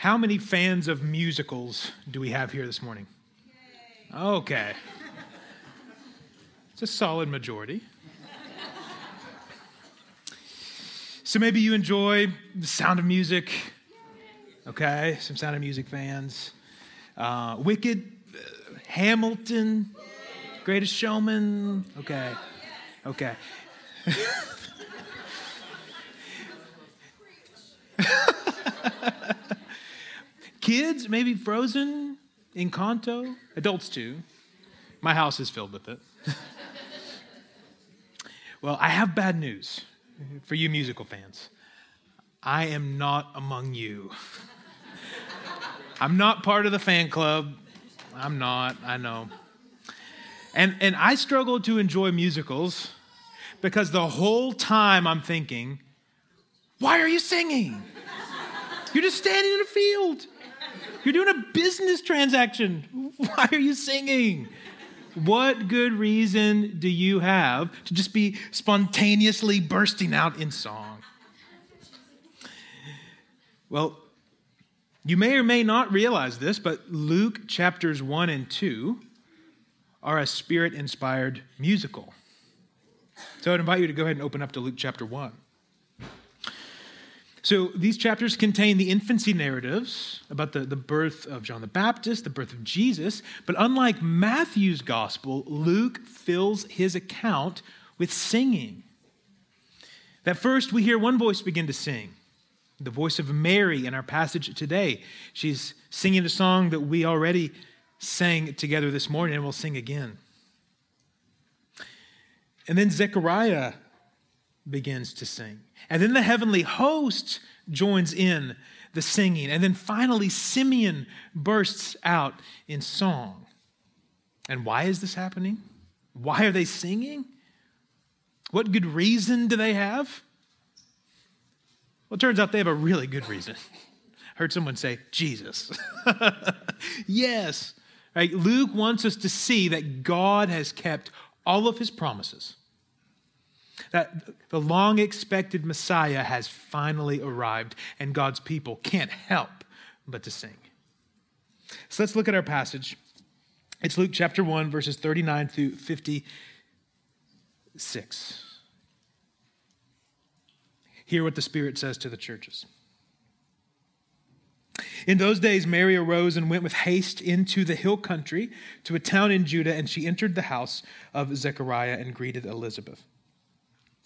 How many fans of musicals do we have here this morning? Okay. It's a solid majority. So maybe you enjoy the sound of music. Okay, some sound of music fans. Uh, Wicked, uh, Hamilton, Greatest Showman. Okay, okay. Kids, maybe Frozen, Encanto, adults too. My house is filled with it. well, I have bad news for you musical fans. I am not among you. I'm not part of the fan club. I'm not, I know. And, and I struggle to enjoy musicals because the whole time I'm thinking, why are you singing? You're just standing in a field. You're doing a business transaction. Why are you singing? What good reason do you have to just be spontaneously bursting out in song? Well, you may or may not realize this, but Luke chapters 1 and 2 are a spirit inspired musical. So I'd invite you to go ahead and open up to Luke chapter 1. So these chapters contain the infancy narratives about the, the birth of John the Baptist, the birth of Jesus. But unlike Matthew's gospel, Luke fills his account with singing. That first we hear one voice begin to sing, the voice of Mary in our passage today. She's singing a song that we already sang together this morning and we'll sing again. And then Zechariah begins to sing. And then the heavenly host joins in the singing. And then finally, Simeon bursts out in song. And why is this happening? Why are they singing? What good reason do they have? Well, it turns out they have a really good reason. I heard someone say, Jesus. yes. Right? Luke wants us to see that God has kept all of his promises that the long expected Messiah has finally arrived, and God's people can't help but to sing. So let's look at our passage. It's Luke chapter 1, verses 39 through 56. Hear what the Spirit says to the churches. In those days, Mary arose and went with haste into the hill country to a town in Judah, and she entered the house of Zechariah and greeted Elizabeth.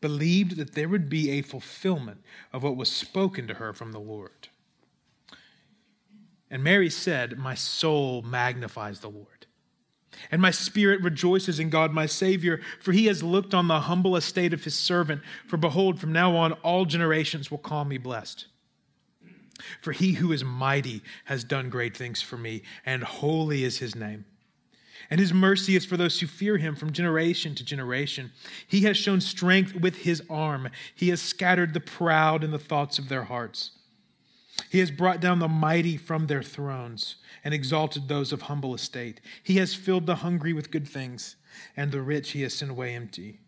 believed that there would be a fulfillment of what was spoken to her from the Lord. And Mary said, My soul magnifies the Lord, and my spirit rejoices in God my Savior, for he has looked on the humble estate of his servant. For behold, from now on all generations will call me blessed. For he who is mighty has done great things for me, and holy is his name and his mercy is for those who fear him from generation to generation. He has shown strength with his arm, he has scattered the proud in the thoughts of their hearts. He has brought down the mighty from their thrones and exalted those of humble estate. He has filled the hungry with good things, and the rich he has sent away empty.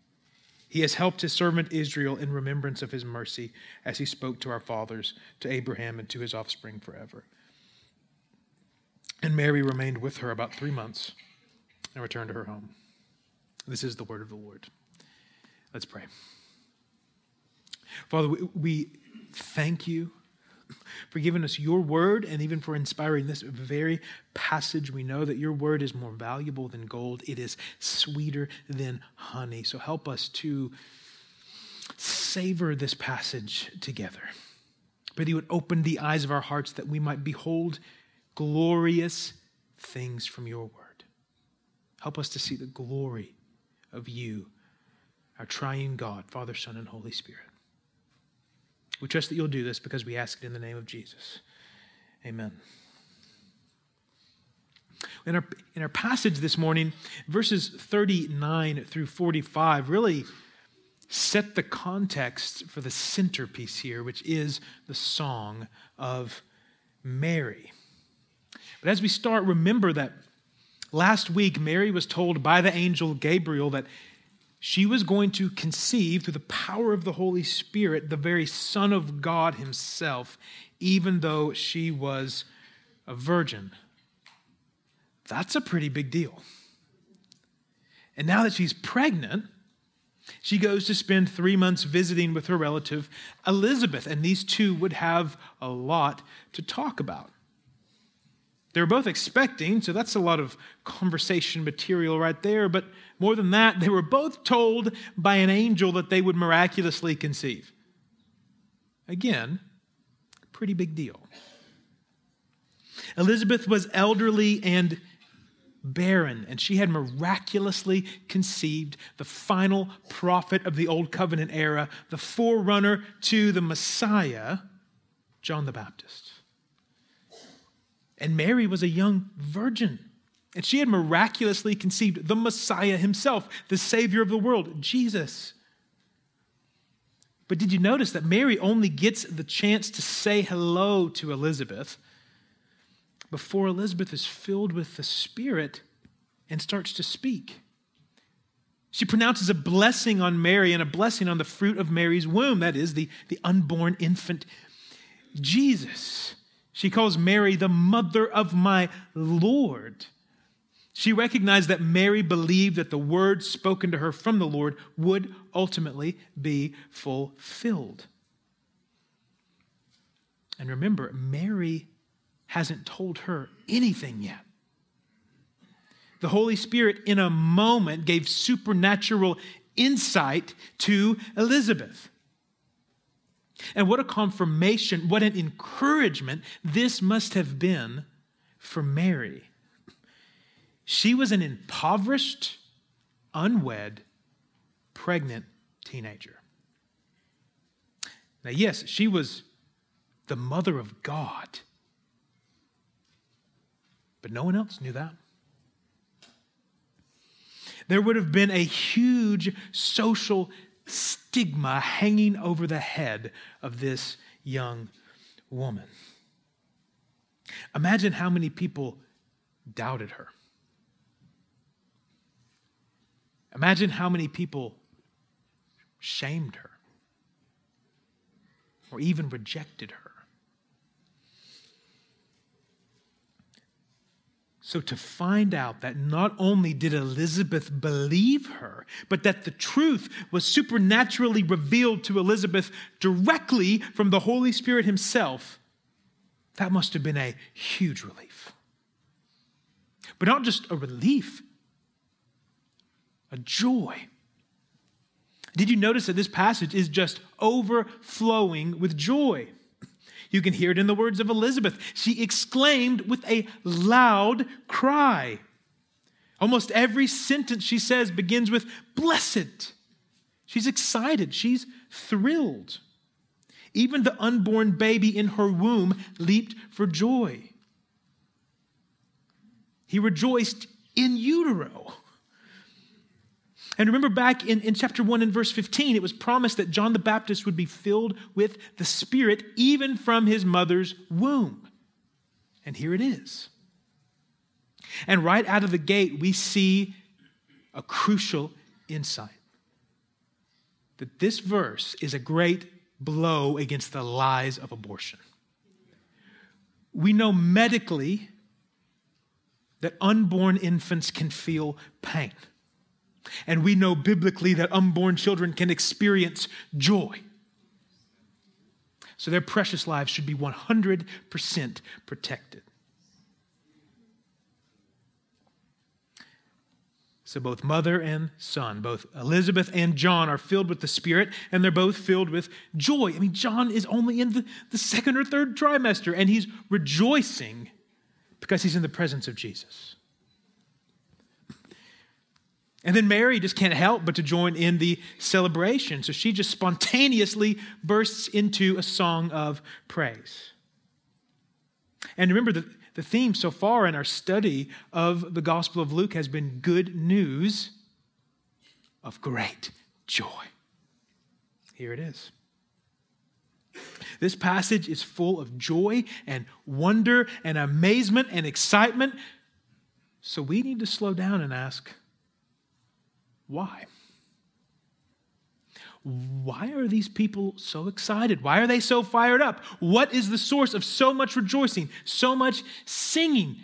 He has helped his servant Israel in remembrance of his mercy, as he spoke to our fathers, to Abraham, and to his offspring forever. And Mary remained with her about three months and return to her home. This is the word of the Lord. Let's pray. Father, we thank you for giving us your word and even for inspiring this very passage. We know that your word is more valuable than gold, it is sweeter than honey. So help us to savor this passage together. But you would open the eyes of our hearts that we might behold glorious things from your word. Help us to see the glory of you, our triune God, Father, Son, and Holy Spirit. We trust that you'll do this because we ask it in the name of Jesus. Amen. In our, in our passage this morning, verses 39 through 45 really set the context for the centerpiece here, which is the song of Mary. But as we start, remember that last week Mary was told by the angel Gabriel that she was going to conceive through the power of the Holy Spirit the very Son of God Himself, even though she was a virgin. That's a pretty big deal. And now that she's pregnant, she goes to spend three months visiting with her relative Elizabeth, and these two would have a lot to talk about. They were both expecting, so that's a lot of conversation material right there. But more than that, they were both told by an angel that they would miraculously conceive. Again, pretty big deal. Elizabeth was elderly and barren, and she had miraculously conceived the final prophet of the Old Covenant era, the forerunner to the Messiah, John the Baptist. And Mary was a young virgin. And she had miraculously conceived the Messiah himself, the Savior of the world, Jesus. But did you notice that Mary only gets the chance to say hello to Elizabeth before Elizabeth is filled with the Spirit and starts to speak? She pronounces a blessing on Mary and a blessing on the fruit of Mary's womb, that is, the, the unborn infant Jesus. She calls Mary the mother of my Lord. She recognized that Mary believed that the word spoken to her from the Lord would ultimately be fulfilled. And remember, Mary hasn't told her anything yet. The Holy Spirit, in a moment, gave supernatural insight to Elizabeth. And what a confirmation, what an encouragement this must have been for Mary. She was an impoverished, unwed, pregnant teenager. Now, yes, she was the mother of God, but no one else knew that. There would have been a huge social stigma hanging over the head of this young woman. Imagine how many people doubted her. Imagine how many people shamed her or even rejected her. So, to find out that not only did Elizabeth believe her, but that the truth was supernaturally revealed to Elizabeth directly from the Holy Spirit Himself, that must have been a huge relief. But not just a relief, a joy. Did you notice that this passage is just overflowing with joy? You can hear it in the words of Elizabeth. She exclaimed with a loud cry. Almost every sentence she says begins with blessed. She's excited, she's thrilled. Even the unborn baby in her womb leaped for joy. He rejoiced in utero. And remember back in, in chapter 1 and verse 15, it was promised that John the Baptist would be filled with the Spirit even from his mother's womb. And here it is. And right out of the gate, we see a crucial insight that this verse is a great blow against the lies of abortion. We know medically that unborn infants can feel pain. And we know biblically that unborn children can experience joy. So their precious lives should be 100% protected. So both mother and son, both Elizabeth and John, are filled with the Spirit, and they're both filled with joy. I mean, John is only in the, the second or third trimester, and he's rejoicing because he's in the presence of Jesus. And then Mary just can't help but to join in the celebration. So she just spontaneously bursts into a song of praise. And remember that The theme so far in our study of the Gospel of Luke has been good news of great joy. Here it is. This passage is full of joy and wonder and amazement and excitement. So we need to slow down and ask, why? Why are these people so excited? Why are they so fired up? What is the source of so much rejoicing, so much singing?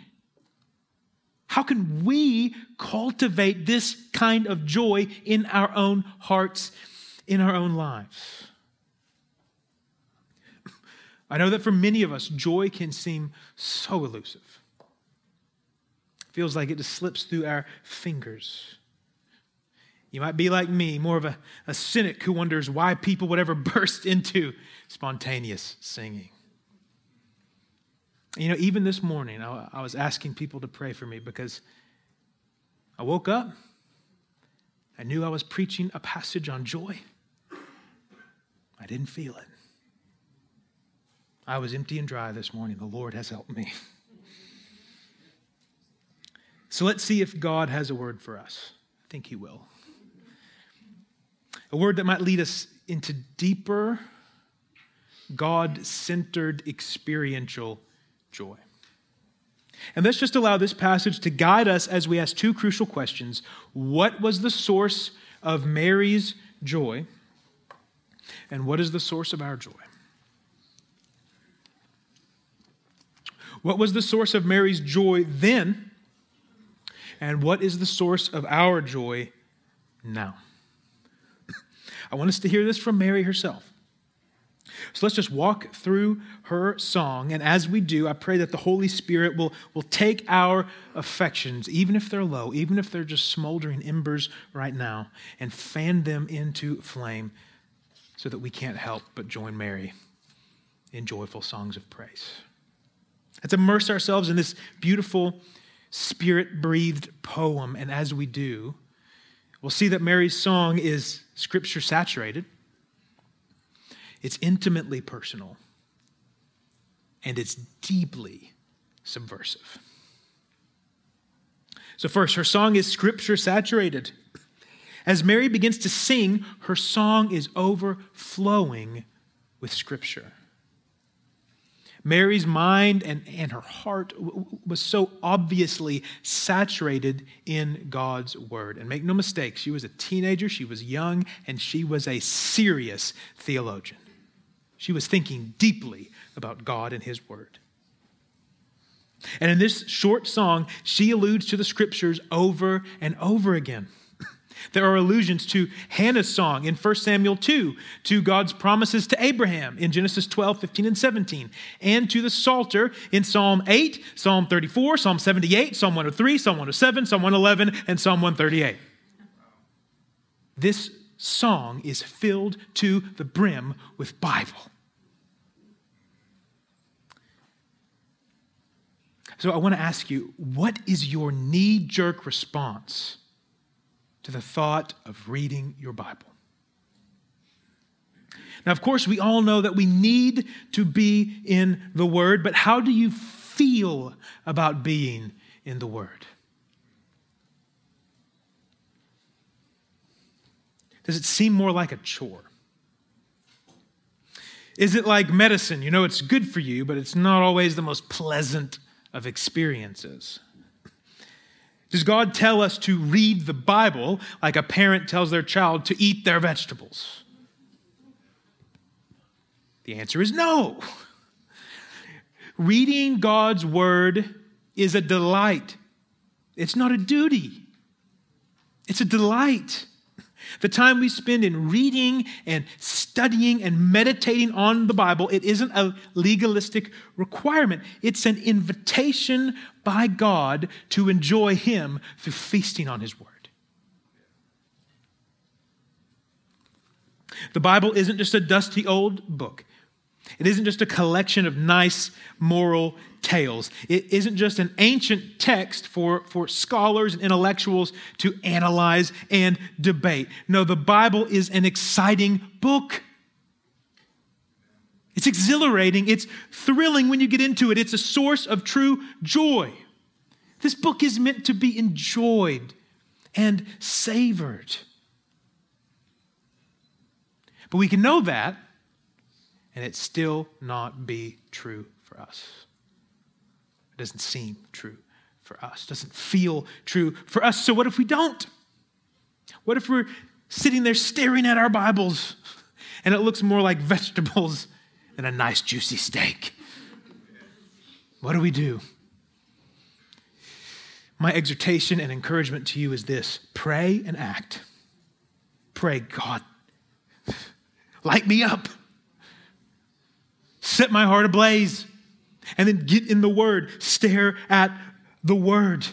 How can we cultivate this kind of joy in our own hearts, in our own lives? I know that for many of us, joy can seem so elusive. It feels like it just slips through our fingers. You might be like me, more of a, a cynic who wonders why people would ever burst into spontaneous singing. You know, even this morning, I, I was asking people to pray for me because I woke up, I knew I was preaching a passage on joy. I didn't feel it. I was empty and dry this morning. The Lord has helped me. So let's see if God has a word for us. I think He will. A word that might lead us into deeper, God centered experiential joy. And let's just allow this passage to guide us as we ask two crucial questions. What was the source of Mary's joy? And what is the source of our joy? What was the source of Mary's joy then? And what is the source of our joy now? I want us to hear this from Mary herself. So let's just walk through her song. And as we do, I pray that the Holy Spirit will, will take our affections, even if they're low, even if they're just smoldering embers right now, and fan them into flame so that we can't help but join Mary in joyful songs of praise. Let's immerse ourselves in this beautiful, spirit breathed poem. And as we do, we'll see that Mary's song is scripture saturated, it's intimately personal, and it's deeply subversive. So, first, her song is scripture saturated. As Mary begins to sing, her song is overflowing with scripture. Mary's mind and, and her heart was so obviously saturated in God's word. And make no mistake, she was a teenager, she was young, and she was a serious theologian. She was thinking deeply about God and his word. And in this short song, she alludes to the scriptures over and over again. There are allusions to Hannah's song in 1 Samuel 2, to God's promises to Abraham in Genesis 12, 15, and 17, and to the Psalter in Psalm 8, Psalm 34, Psalm 78, Psalm 103, Psalm 107, Psalm 111, and Psalm 138. This song is filled to the brim with Bible. So I want to ask you, what is your knee jerk response to the thought of reading your Bible. Now, of course, we all know that we need to be in the Word, but how do you feel about being in the Word? Does it seem more like a chore? Is it like medicine? You know, it's good for you, but it's not always the most pleasant of experiences. Does God tell us to read the Bible like a parent tells their child to eat their vegetables? The answer is no. Reading God's word is a delight, it's not a duty, it's a delight. The time we spend in reading and studying and meditating on the Bible, it isn't a legalistic requirement. It's an invitation by God to enjoy Him through feasting on His Word. The Bible isn't just a dusty old book. It isn't just a collection of nice moral tales. It isn't just an ancient text for, for scholars and intellectuals to analyze and debate. No, the Bible is an exciting book. It's exhilarating, it's thrilling when you get into it. It's a source of true joy. This book is meant to be enjoyed and savored. But we can know that and it still not be true for us. It doesn't seem true for us, it doesn't feel true for us. So, what if we don't? What if we're sitting there staring at our Bibles and it looks more like vegetables than a nice juicy steak? What do we do? My exhortation and encouragement to you is this pray and act. Pray, God, light me up, set my heart ablaze, and then get in the Word, stare at the Word.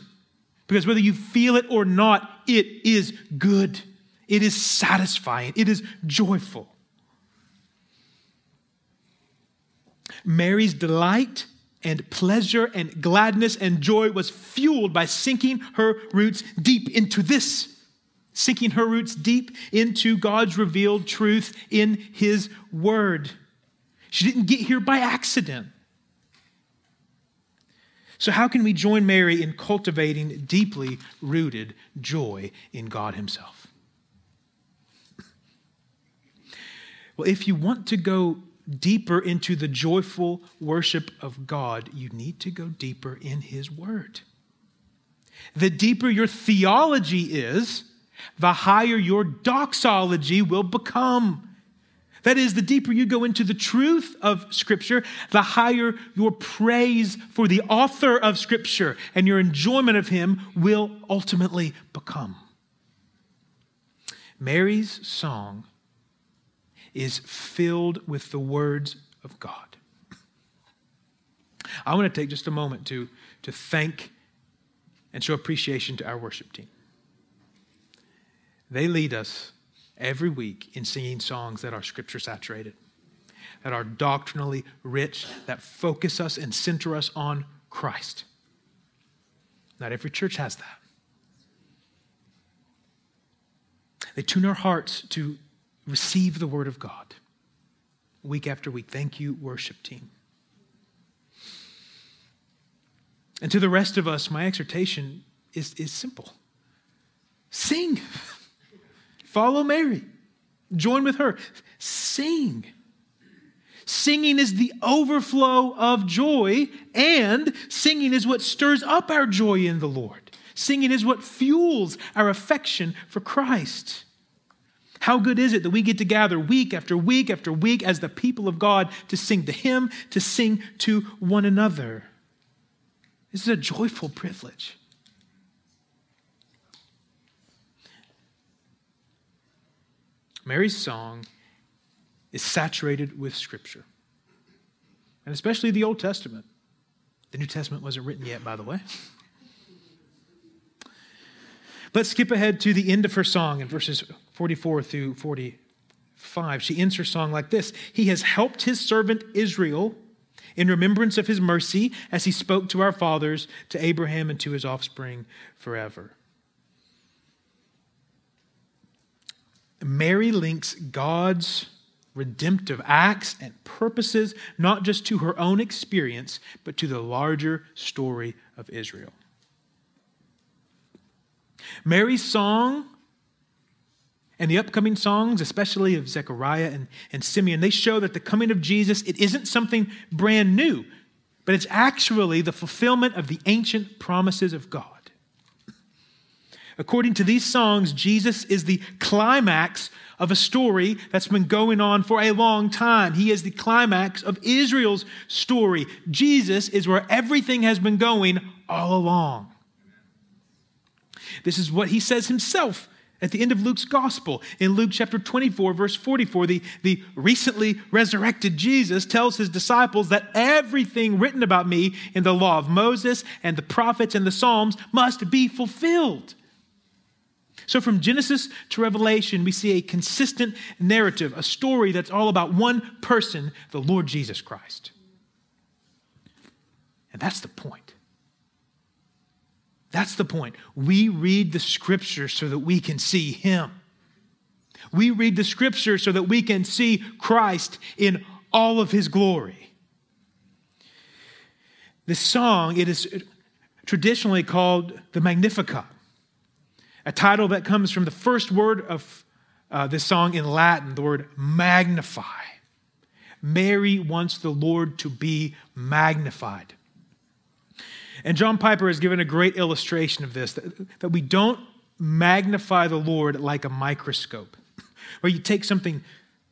Because whether you feel it or not, it is good, it is satisfying, it is joyful. Mary's delight and pleasure and gladness and joy was fueled by sinking her roots deep into this, sinking her roots deep into God's revealed truth in His Word. She didn't get here by accident. So, how can we join Mary in cultivating deeply rooted joy in God Himself? Well, if you want to go deeper into the joyful worship of God, you need to go deeper in His Word. The deeper your theology is, the higher your doxology will become. That is, the deeper you go into the truth of Scripture, the higher your praise for the author of Scripture and your enjoyment of Him will ultimately become. Mary's song is filled with the words of God. I want to take just a moment to, to thank and show appreciation to our worship team. They lead us every week in singing songs that are scripture saturated, that are doctrinally rich, that focus us and center us on Christ. Not every church has that. They tune our hearts to receive the word of God week after week. Thank you, worship team. And to the rest of us, my exhortation is, is simple sing, follow Mary, join with her, sing. Singing is the overflow of joy, and singing is what stirs up our joy in the Lord. Singing is what fuels our affection for Christ. How good is it that we get to gather week after week after week as the people of God to sing to Him, to sing to one another? This is a joyful privilege. Mary's song is saturated with Scripture, and especially the Old Testament. The New Testament wasn't written yet, by the way. Let's skip ahead to the end of her song in verses 44 through 45. She ends her song like this He has helped his servant Israel in remembrance of his mercy as he spoke to our fathers, to Abraham, and to his offspring forever. Mary links God's redemptive acts and purposes not just to her own experience, but to the larger story of Israel. Mary's song and the upcoming songs, especially of Zechariah and, and Simeon, they show that the coming of Jesus, it isn't something brand new, but it's actually the fulfillment of the ancient promises of God. According to these songs, Jesus is the climax of a story that's been going on for a long time. He is the climax of Israel's story. Jesus is where everything has been going all along. This is what he says himself at the end of Luke's gospel. In Luke chapter 24, verse 44, the, the recently resurrected Jesus tells his disciples that everything written about me in the law of Moses and the prophets and the Psalms must be fulfilled. So, from Genesis to Revelation, we see a consistent narrative, a story that's all about one person, the Lord Jesus Christ. And that's the point. That's the point. We read the scripture so that we can see him. We read the scripture so that we can see Christ in all of his glory. This song, it is traditionally called the Magnificat, a title that comes from the first word of uh, this song in Latin, the word magnify. Mary wants the Lord to be magnified. And John Piper has given a great illustration of this that, that we don't magnify the Lord like a microscope, where you take something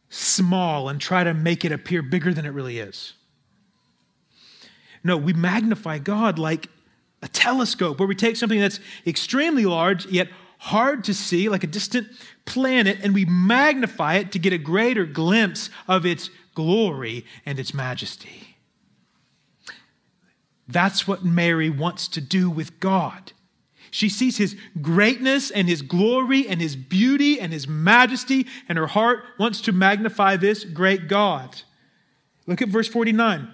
small and try to make it appear bigger than it really is. No, we magnify God like a telescope, where we take something that's extremely large, yet hard to see, like a distant planet, and we magnify it to get a greater glimpse of its glory and its majesty. That's what Mary wants to do with God. She sees his greatness and his glory and his beauty and his majesty, and her heart wants to magnify this great God. Look at verse 49.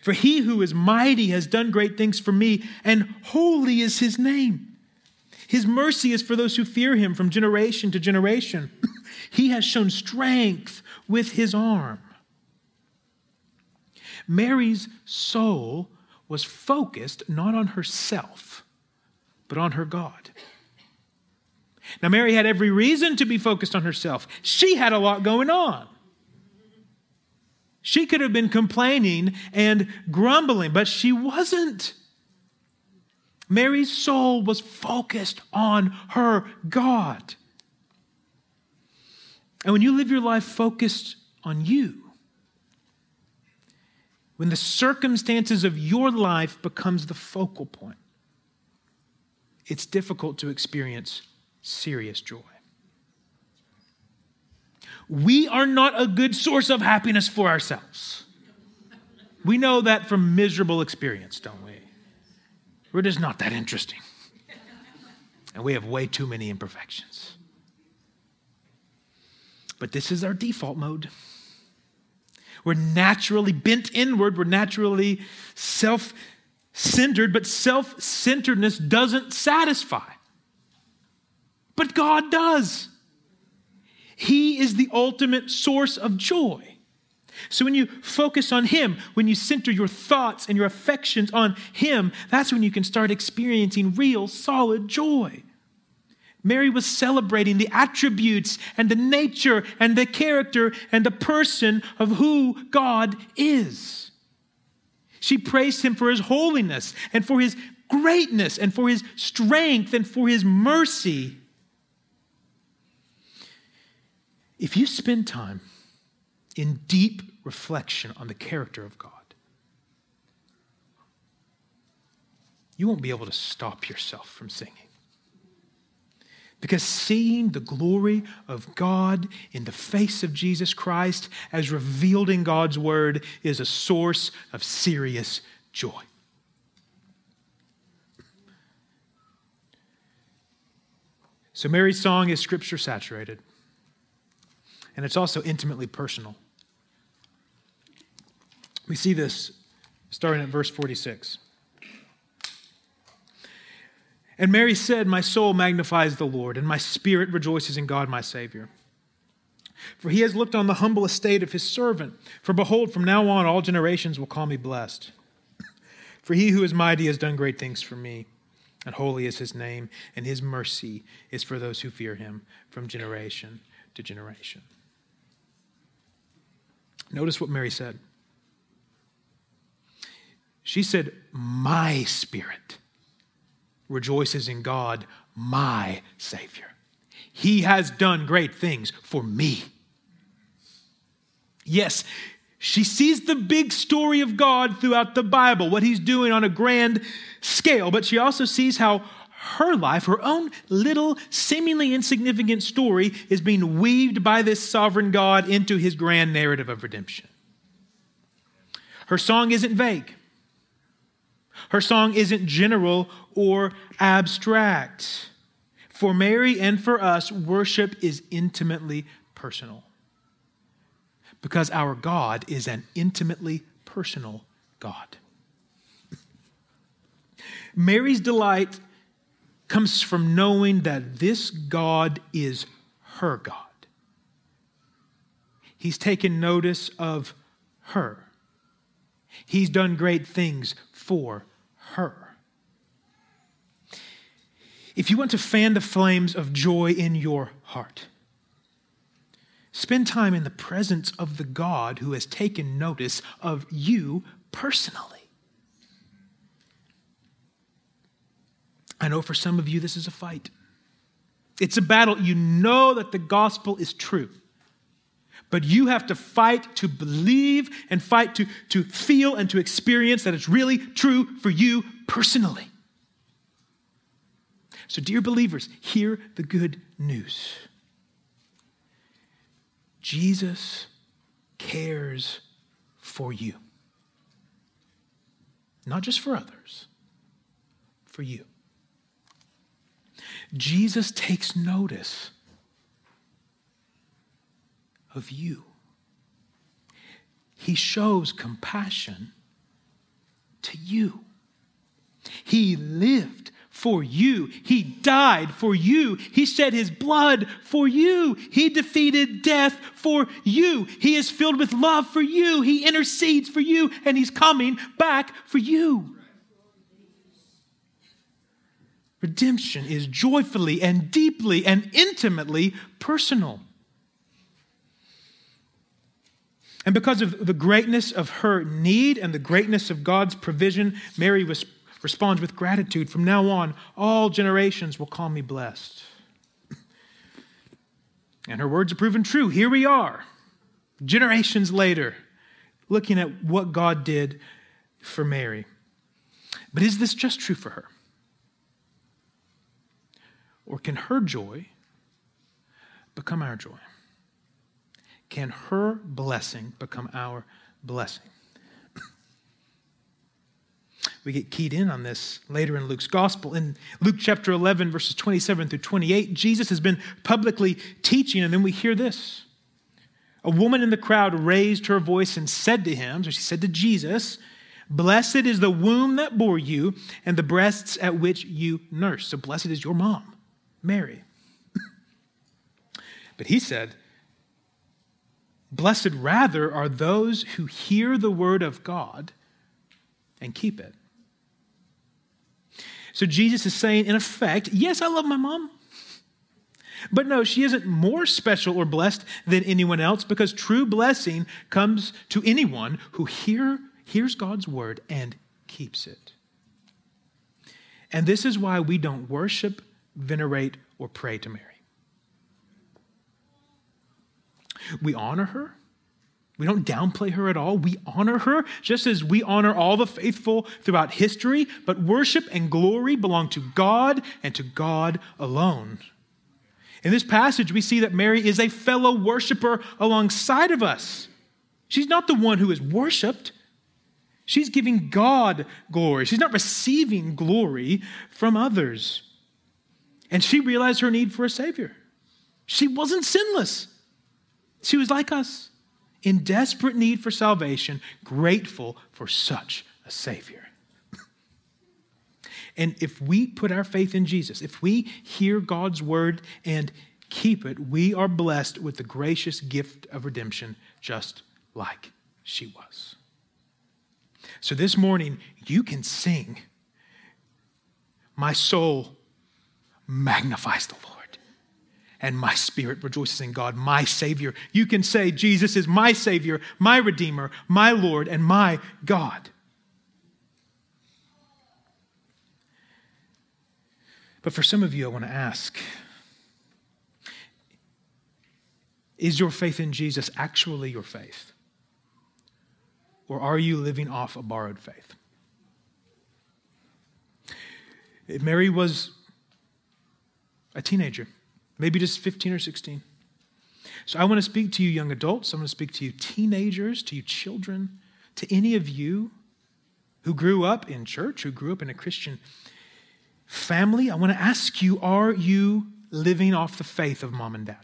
For he who is mighty has done great things for me, and holy is his name. His mercy is for those who fear him from generation to generation. he has shown strength with his arm. Mary's soul was focused not on herself, but on her God. Now, Mary had every reason to be focused on herself. She had a lot going on. She could have been complaining and grumbling, but she wasn't. Mary's soul was focused on her God. And when you live your life focused on you, when the circumstances of your life becomes the focal point, it's difficult to experience serious joy. We are not a good source of happiness for ourselves. We know that from miserable experience, don't we? We're just not that interesting. And we have way too many imperfections. But this is our default mode. We're naturally bent inward, we're naturally self centered, but self centeredness doesn't satisfy. But God does. He is the ultimate source of joy. So when you focus on Him, when you center your thoughts and your affections on Him, that's when you can start experiencing real, solid joy. Mary was celebrating the attributes and the nature and the character and the person of who God is. She praised him for his holiness and for his greatness and for his strength and for his mercy. If you spend time in deep reflection on the character of God, you won't be able to stop yourself from singing. Because seeing the glory of God in the face of Jesus Christ as revealed in God's word is a source of serious joy. So, Mary's song is scripture saturated, and it's also intimately personal. We see this starting at verse 46. And Mary said, My soul magnifies the Lord, and my spirit rejoices in God my Savior. For he has looked on the humble estate of his servant. For behold, from now on all generations will call me blessed. For he who is mighty has done great things for me, and holy is his name, and his mercy is for those who fear him from generation to generation. Notice what Mary said. She said, My spirit rejoices in God, my Savior. He has done great things for me. Yes, she sees the big story of God throughout the Bible, what He's doing on a grand scale, but she also sees how her life, her own little, seemingly insignificant story, is being weaved by this sovereign God into His grand narrative of redemption. Her song isn't vague. Her song isn't general or abstract. For Mary and for us, worship is intimately personal. Because our God is an intimately personal God. Mary's delight comes from knowing that this God is her God. He's taken notice of her. He's done great things for her. If you want to fan the flames of joy in your heart, spend time in the presence of the God who has taken notice of you personally. I know for some of you this is a fight. It's a battle. You know that the gospel is true. But you have to fight to believe and fight to, to feel and to experience that it's really true for you personally. So, dear believers, hear the good news Jesus cares for you, not just for others, for you. Jesus takes notice of you. He shows compassion to you. He lived for you. He died for you. He shed his blood for you. He defeated death for you. He is filled with love for you. He intercedes for you, and he's coming back for you. Redemption is joyfully and deeply and intimately personal. And because of the greatness of her need and the greatness of God's provision, Mary responds with gratitude. From now on, all generations will call me blessed. And her words are proven true. Here we are, generations later, looking at what God did for Mary. But is this just true for her? Or can her joy become our joy? Can her blessing become our blessing? we get keyed in on this later in Luke's gospel. In Luke chapter 11, verses 27 through 28, Jesus has been publicly teaching, and then we hear this. A woman in the crowd raised her voice and said to him, so she said to Jesus, Blessed is the womb that bore you and the breasts at which you nursed. So blessed is your mom. Mary. but he said, Blessed rather are those who hear the word of God and keep it. So Jesus is saying, in effect, yes, I love my mom. But no, she isn't more special or blessed than anyone else because true blessing comes to anyone who hear, hears God's word and keeps it. And this is why we don't worship venerate, or pray to Mary. We honor her. We don't downplay her at all. We honor her just as we honor all the faithful throughout history, but worship and glory belong to God and to God alone. In this passage, we see that Mary is a fellow worshiper alongside of us. She's not the one who is worshiped. She's giving God glory. She's not receiving glory from others. And she realized her need for a Savior. She wasn't sinless, she was like us, in desperate need for salvation, grateful for such a Savior. and if we put our faith in Jesus, if we hear God's word and keep it, we are blessed with the gracious gift of redemption, just like she was. So this morning, you can sing, My soul magnifies the Lord. And my spirit rejoices in God, my Savior. You can say, Jesus is my Savior, my Redeemer, my Lord, and my God. But for some of you, I want to ask Is your faith in Jesus actually your faith? Or are you living off a borrowed faith? Mary was a teenager, maybe just 15 or 16. So I want to speak to you, young adults. I want to speak to you, teenagers, to you, children, to any of you who grew up in church, who grew up in a Christian family. I want to ask you are you living off the faith of mom and dad?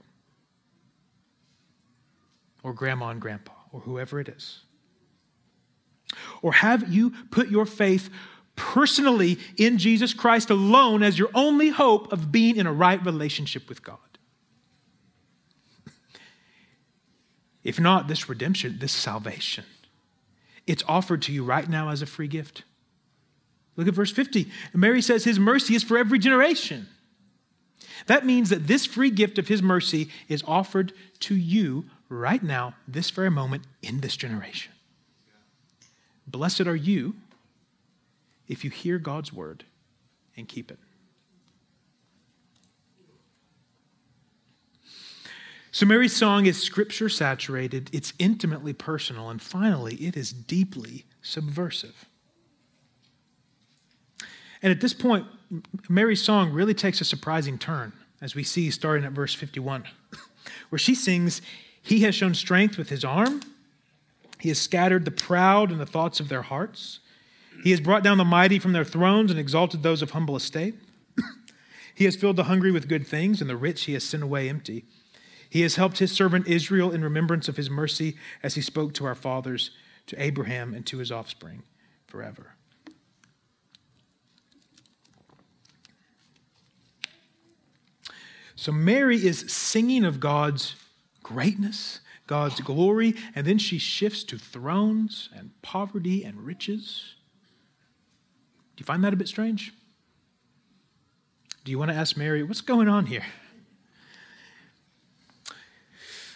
Or grandma and grandpa, or whoever it is? Or have you put your faith personally in Jesus Christ alone as your only hope of being in a right relationship with God. If not, this redemption, this salvation, it's offered to you right now as a free gift. Look at verse 50. Mary says, His mercy is for every generation. That means that this free gift of His mercy is offered to you right now, this very moment, in this generation. Blessed are you if you hear God's word and keep it. So, Mary's song is scripture saturated, it's intimately personal, and finally, it is deeply subversive. And at this point, Mary's song really takes a surprising turn, as we see starting at verse 51, where she sings, He has shown strength with his arm, He has scattered the proud in the thoughts of their hearts. He has brought down the mighty from their thrones and exalted those of humble estate. he has filled the hungry with good things, and the rich he has sent away empty. He has helped his servant Israel in remembrance of his mercy as he spoke to our fathers, to Abraham, and to his offspring forever. So Mary is singing of God's greatness, God's glory, and then she shifts to thrones and poverty and riches. You find that a bit strange? Do you want to ask Mary, what's going on here?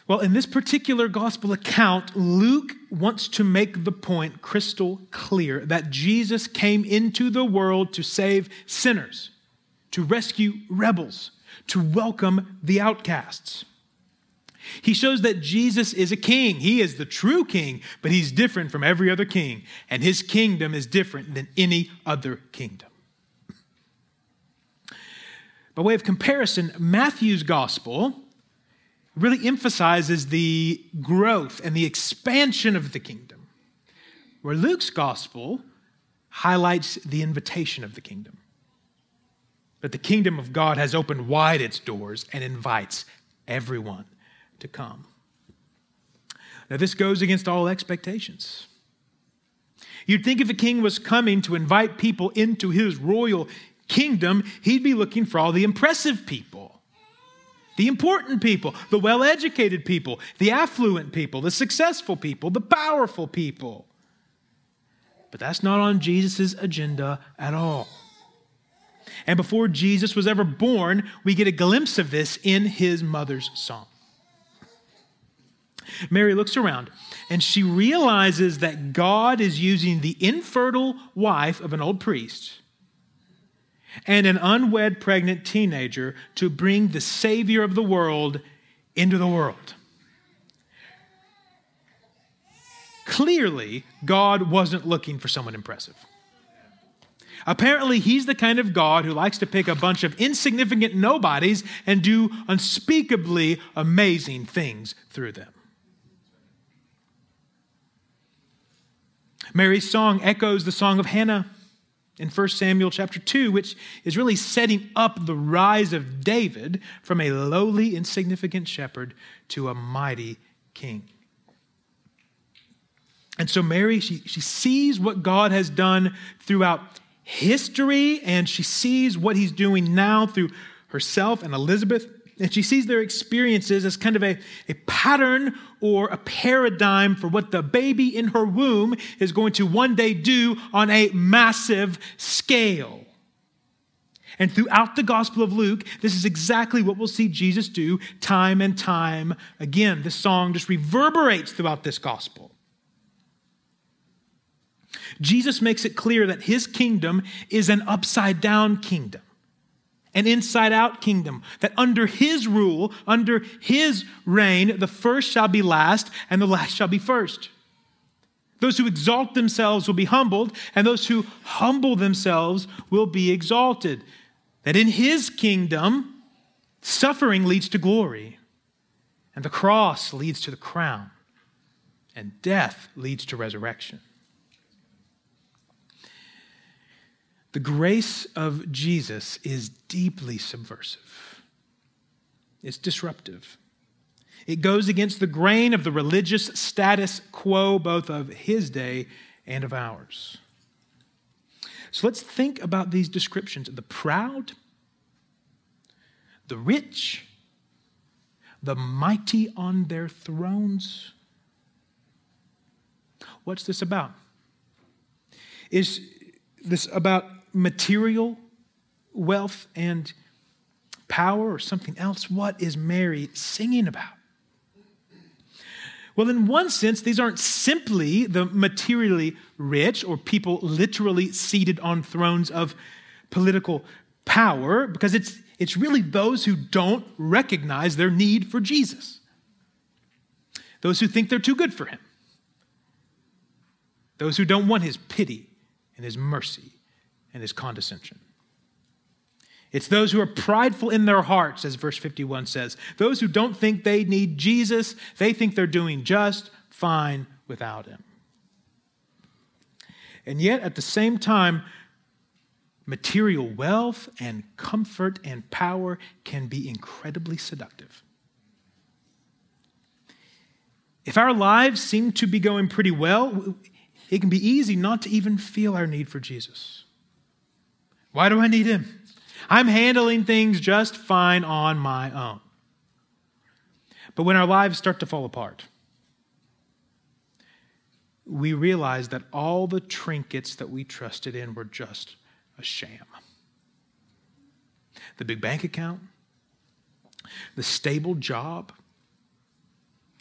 Well, in this particular gospel account, Luke wants to make the point crystal clear that Jesus came into the world to save sinners, to rescue rebels, to welcome the outcasts. He shows that Jesus is a king. He is the true king, but he's different from every other king, and his kingdom is different than any other kingdom. By way of comparison, Matthew's gospel really emphasizes the growth and the expansion of the kingdom, where Luke's gospel highlights the invitation of the kingdom. That the kingdom of God has opened wide its doors and invites everyone to come. Now, this goes against all expectations. You'd think if a king was coming to invite people into his royal kingdom, he'd be looking for all the impressive people the important people, the well educated people, the affluent people, the successful people, the powerful people. But that's not on Jesus' agenda at all. And before Jesus was ever born, we get a glimpse of this in his mother's song. Mary looks around and she realizes that God is using the infertile wife of an old priest and an unwed pregnant teenager to bring the Savior of the world into the world. Clearly, God wasn't looking for someone impressive. Apparently, he's the kind of God who likes to pick a bunch of insignificant nobodies and do unspeakably amazing things through them. Mary's song echoes the song of Hannah in 1 Samuel chapter 2, which is really setting up the rise of David from a lowly, insignificant shepherd to a mighty king. And so Mary, she, she sees what God has done throughout history, and she sees what he's doing now through herself and Elizabeth and she sees their experiences as kind of a, a pattern or a paradigm for what the baby in her womb is going to one day do on a massive scale. And throughout the Gospel of Luke, this is exactly what we'll see Jesus do time and time again. This song just reverberates throughout this Gospel. Jesus makes it clear that his kingdom is an upside down kingdom an inside out kingdom, that under his rule, under his reign, the first shall be last and the last shall be first. Those who exalt themselves will be humbled, and those who humble themselves will be exalted. That in his kingdom, suffering leads to glory, and the cross leads to the crown, and death leads to resurrection. The grace of Jesus is deeply subversive, it's disruptive. It goes against the grain of the religious status quo, both of his day and of ours. So let's think about these descriptions the proud, the rich, the mighty on their thrones. What's this about? Is this about material wealth and power or something else? What is Mary singing about? Well, in one sense, these aren't simply the materially rich or people literally seated on thrones of political power, because it's, it's really those who don't recognize their need for Jesus, those who think they're too good for him, those who don't want his pity and his mercy and his condescension. It's those who are prideful in their hearts, as verse 51 says. Those who don't think they need Jesus, they think they're doing just fine without him. And yet, at the same time, material wealth and comfort and power can be incredibly seductive. If our lives seem to be going pretty well, it can be easy not to even feel our need for Jesus. Why do I need him? I'm handling things just fine on my own. But when our lives start to fall apart, we realize that all the trinkets that we trusted in were just a sham. The big bank account, the stable job,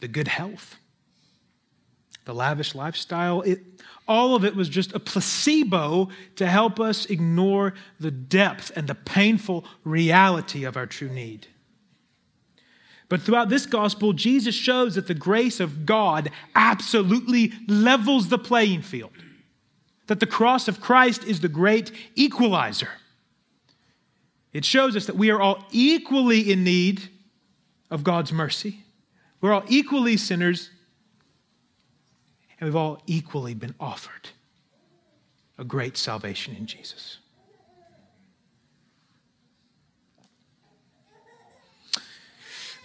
the good health, the lavish lifestyle, it, all of it was just a placebo to help us ignore the depth and the painful reality of our true need. But throughout this gospel, Jesus shows that the grace of God absolutely levels the playing field, that the cross of Christ is the great equalizer. It shows us that we are all equally in need of God's mercy. We're all equally sinners and we've all equally been offered a great salvation in Jesus.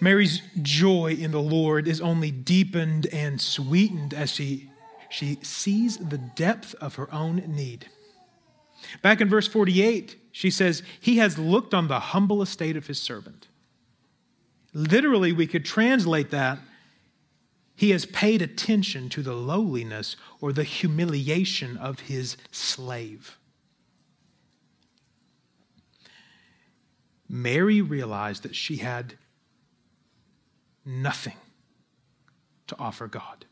Mary's joy in the Lord is only deepened and sweetened as she, she sees the depth of her own need. Back in verse 48, she says, He has looked on the humble estate of his servant. Literally, we could translate that he has paid attention to the lowliness or the humiliation of his slave. Mary realized that she had nothing to offer God.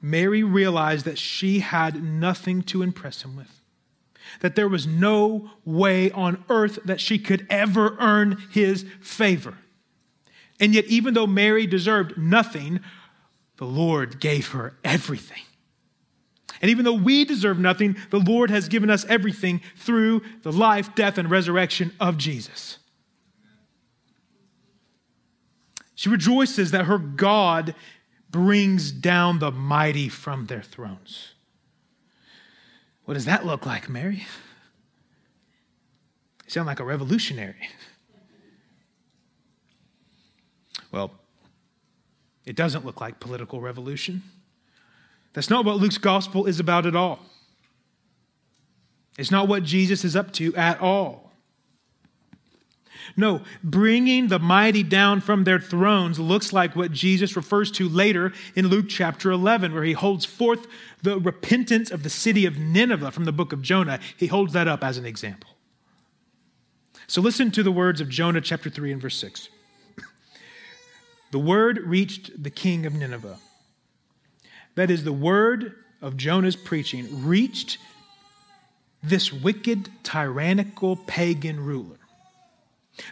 Mary realized that she had nothing to impress him with, that there was no way on earth that she could ever earn his favor. And yet, even though Mary deserved nothing, the Lord gave her everything. And even though we deserve nothing, the Lord has given us everything through the life, death, and resurrection of Jesus. She rejoices that her God brings down the mighty from their thrones. What does that look like, Mary? You sound like a revolutionary. Well, it doesn't look like political revolution. That's not what Luke's gospel is about at all. It's not what Jesus is up to at all. No, bringing the mighty down from their thrones looks like what Jesus refers to later in Luke chapter 11, where he holds forth the repentance of the city of Nineveh from the book of Jonah. He holds that up as an example. So listen to the words of Jonah chapter 3 and verse 6 the word reached the king of Nineveh. That is, the word of Jonah's preaching reached this wicked, tyrannical pagan ruler.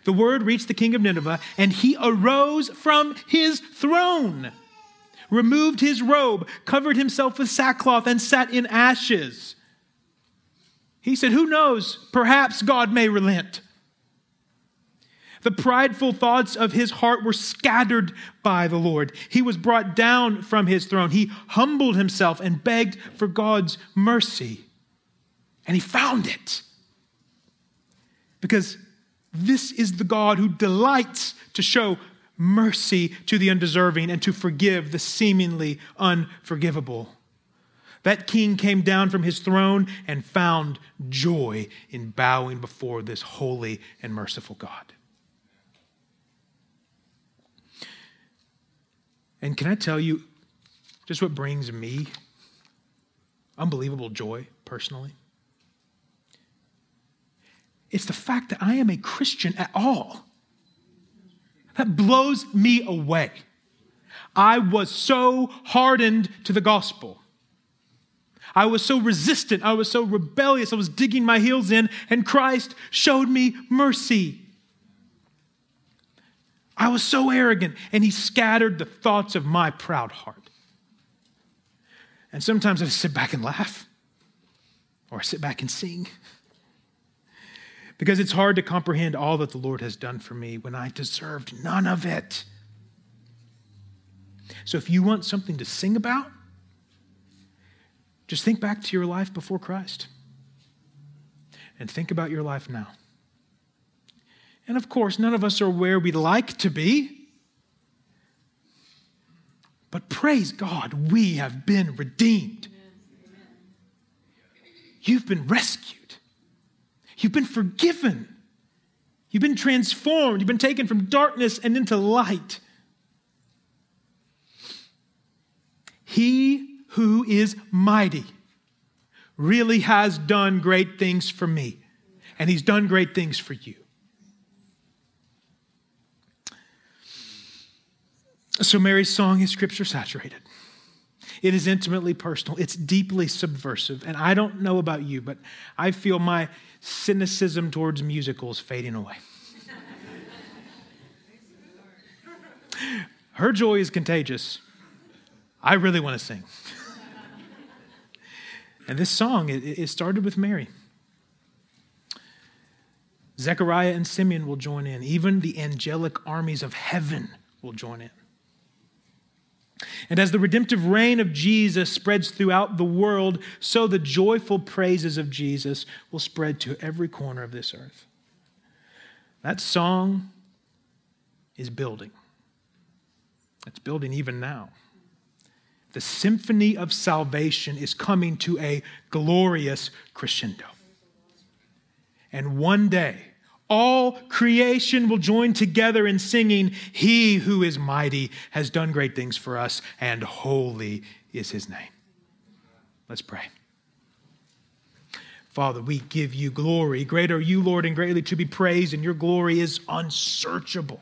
The word reached the king of Nineveh, and he arose from his throne, removed his robe, covered himself with sackcloth, and sat in ashes. He said, Who knows? Perhaps God may relent. The prideful thoughts of his heart were scattered by the Lord. He was brought down from his throne. He humbled himself and begged for God's mercy. And he found it. Because this is the God who delights to show mercy to the undeserving and to forgive the seemingly unforgivable. That king came down from his throne and found joy in bowing before this holy and merciful God. And can I tell you just what brings me unbelievable joy personally? It's the fact that I am a Christian at all. That blows me away. I was so hardened to the gospel. I was so resistant. I was so rebellious. I was digging my heels in, and Christ showed me mercy. I was so arrogant, and He scattered the thoughts of my proud heart. And sometimes I sit back and laugh, or I sit back and sing. Because it's hard to comprehend all that the Lord has done for me when I deserved none of it. So if you want something to sing about, just think back to your life before Christ and think about your life now. And of course, none of us are where we'd like to be. But praise God, we have been redeemed. You've been rescued. You've been forgiven. You've been transformed. You've been taken from darkness and into light. He who is mighty really has done great things for me, and he's done great things for you. So, Mary's song is scripture saturated. It is intimately personal. It's deeply subversive. And I don't know about you, but I feel my cynicism towards musicals fading away. Her joy is contagious. I really want to sing. And this song, it, started with Mary. Zechariah and Simeon will join in. Even the angelic armies of heaven will join in. And as the redemptive reign of Jesus spreads throughout the world, so the joyful praises of Jesus will spread to every corner of this earth. That song is building. It's building even now the symphony of salvation is coming to a glorious crescendo. And one day, all creation will join together in singing, He who is mighty has done great things for us, and holy is his name. Let's pray. Father, we give you glory. Great are you, Lord, and greatly to be praised, and your glory is unsearchable.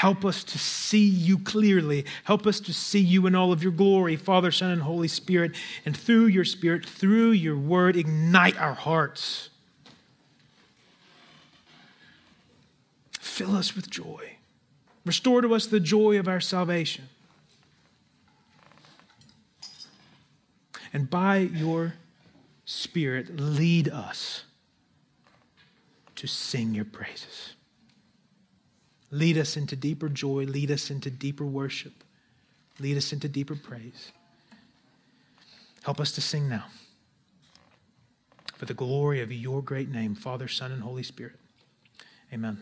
Help us to see you clearly. Help us to see you in all of your glory, Father, Son, and Holy Spirit. And through your Spirit, through your word, ignite our hearts. Fill us with joy. Restore to us the joy of our salvation. And by your Spirit, lead us to sing your praises. Lead us into deeper joy. Lead us into deeper worship. Lead us into deeper praise. Help us to sing now for the glory of your great name, Father, Son, and Holy Spirit. Amen.